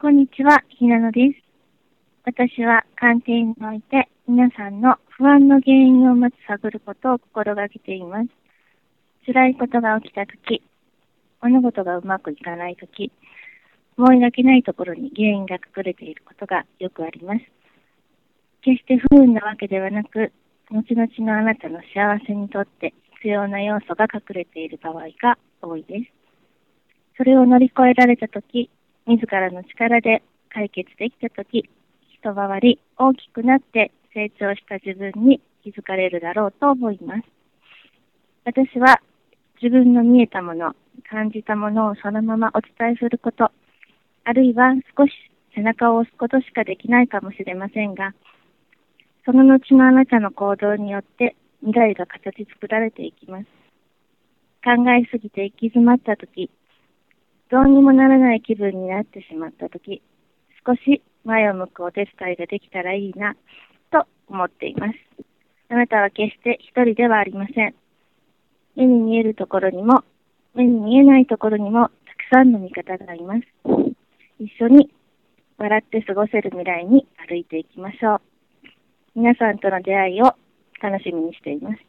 こんにちは、ひなのです。私は鑑定において皆さんの不安の原因をまず探ることを心がけています。辛いことが起きたとき、物事がうまくいかないとき、思いがけないところに原因が隠れていることがよくあります。決して不運なわけではなく、後々のあなたの幸せにとって必要な要素が隠れている場合が多いです。それを乗り越えられたとき、自らの力で解決できたとき、一回り大きくなって成長した自分に気づかれるだろうと思います。私は自分の見えたもの、感じたものをそのままお伝えすること、あるいは少し背中を押すことしかできないかもしれませんが、その後のあなたの行動によって未来が形作られていきます。考えすぎて行き詰まったとき、どうにもならない気分になってしまったとき、少し前を向くお手伝いができたらいいな、と思っています。あなたは決して一人ではありません。目に見えるところにも、目に見えないところにも、たくさんの味方がいます。一緒に笑って過ごせる未来に歩いていきましょう。皆さんとの出会いを楽しみにしています。